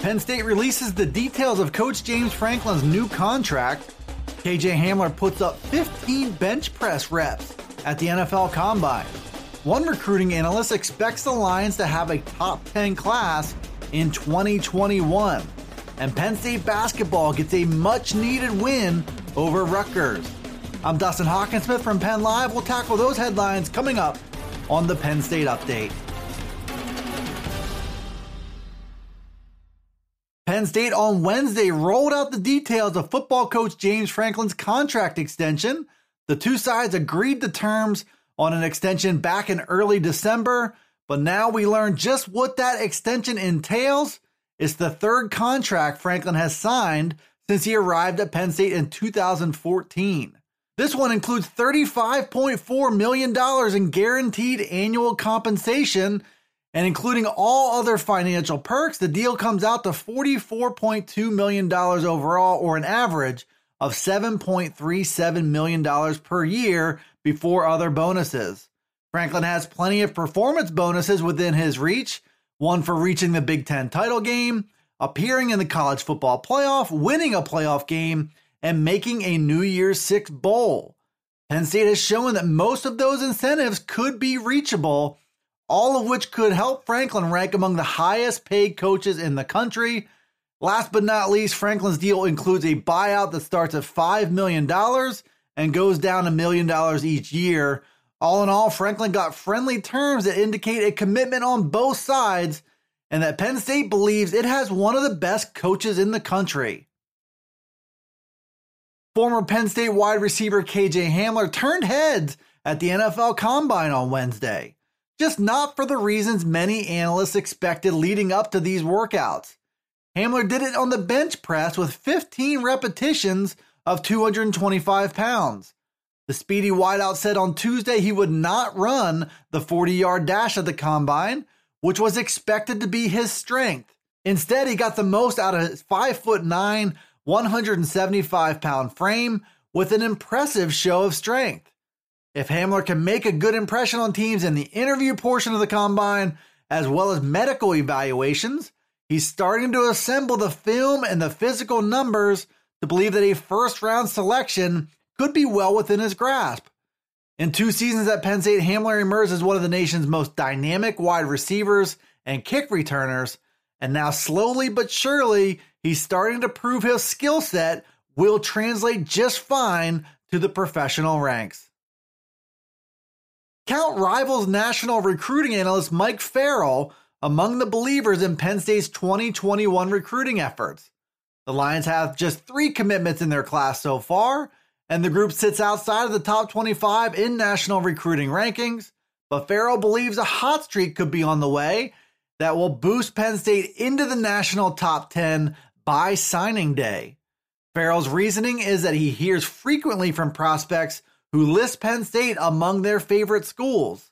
Penn State releases the details of Coach James Franklin's new contract. KJ Hamler puts up 15 bench press reps at the NFL Combine. One recruiting analyst expects the Lions to have a top 10 class in 2021. And Penn State basketball gets a much needed win over Rutgers. I'm Dustin Hockensmith from Penn Live. We'll tackle those headlines coming up on the Penn State Update. Penn State on Wednesday rolled out the details of football coach James Franklin's contract extension. The two sides agreed to terms on an extension back in early December, but now we learn just what that extension entails. It's the third contract Franklin has signed since he arrived at Penn State in 2014. This one includes $35.4 million in guaranteed annual compensation and including all other financial perks, the deal comes out to $44.2 million overall, or an average of $7.37 million per year before other bonuses. Franklin has plenty of performance bonuses within his reach one for reaching the Big Ten title game, appearing in the college football playoff, winning a playoff game, and making a New Year's Six bowl. Penn State has shown that most of those incentives could be reachable all of which could help Franklin rank among the highest paid coaches in the country. Last but not least, Franklin's deal includes a buyout that starts at $5 million and goes down a million dollars each year. All in all, Franklin got friendly terms that indicate a commitment on both sides and that Penn State believes it has one of the best coaches in the country. Former Penn State wide receiver KJ Hamler turned heads at the NFL Combine on Wednesday just not for the reasons many analysts expected leading up to these workouts. Hamler did it on the bench press with 15 repetitions of 225 pounds. The speedy wideout said on Tuesday he would not run the 40 yard dash at the combine, which was expected to be his strength. Instead, he got the most out of his 5'9, 175 pound frame with an impressive show of strength. If Hamler can make a good impression on teams in the interview portion of the combine, as well as medical evaluations, he's starting to assemble the film and the physical numbers to believe that a first round selection could be well within his grasp. In two seasons at Penn State, Hamler emerged as one of the nation's most dynamic wide receivers and kick returners, and now slowly but surely, he's starting to prove his skill set will translate just fine to the professional ranks. Count Rivals national recruiting analyst Mike Farrell among the believers in Penn State's 2021 recruiting efforts. The Lions have just three commitments in their class so far, and the group sits outside of the top 25 in national recruiting rankings. But Farrell believes a hot streak could be on the way that will boost Penn State into the national top 10 by signing day. Farrell's reasoning is that he hears frequently from prospects who list Penn State among their favorite schools.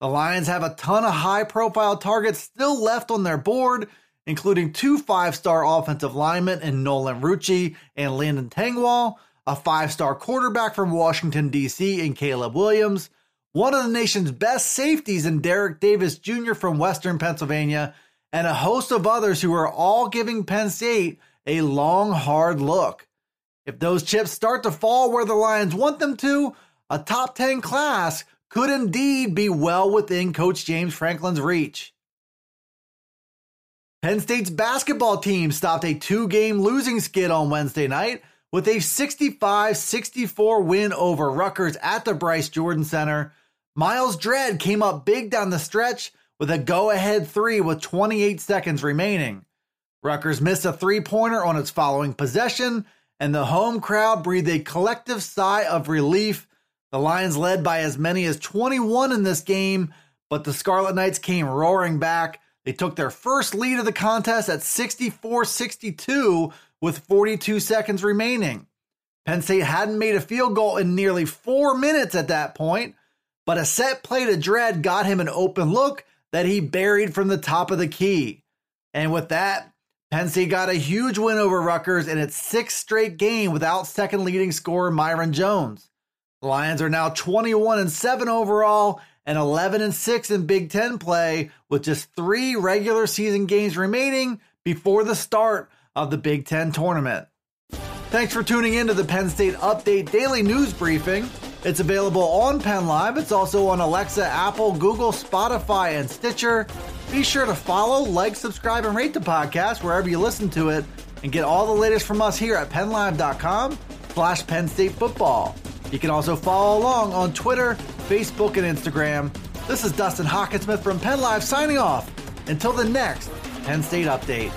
The Lions have a ton of high profile targets still left on their board, including two five star offensive linemen in Nolan Rucci and Landon Tengwall, a five star quarterback from Washington, D.C. in Caleb Williams, one of the nation's best safeties in Derrick Davis Jr. from Western Pennsylvania, and a host of others who are all giving Penn State a long, hard look. If those chips start to fall where the Lions want them to, a top 10 class could indeed be well within Coach James Franklin's reach. Penn State's basketball team stopped a two game losing skid on Wednesday night with a 65 64 win over Rutgers at the Bryce Jordan Center. Myles Dread came up big down the stretch with a go ahead three with 28 seconds remaining. Rutgers missed a three pointer on its following possession and the home crowd breathed a collective sigh of relief. The Lions led by as many as 21 in this game, but the Scarlet Knights came roaring back. They took their first lead of the contest at 64 62 with 42 seconds remaining. Penn State hadn't made a field goal in nearly four minutes at that point, but a set play to Dread got him an open look that he buried from the top of the key. And with that, Penn State got a huge win over Rutgers in its sixth straight game without second leading scorer Myreon Jones. The Lions are now 21 and 7 overall and 11 and 6 in Big 10 play with just 3 regular season games remaining before the start of the Big 10 tournament. Thanks for tuning in to the Penn State Update Daily News Briefing. It's available on Penn Live. It's also on Alexa, Apple, Google, Spotify, and Stitcher. Be sure to follow, like, subscribe, and rate the podcast wherever you listen to it, and get all the latest from us here at PennLive.com slash Penn State Football. You can also follow along on Twitter, Facebook, and Instagram. This is Dustin Hockensmith from Penn Live signing off. Until the next Penn State Update.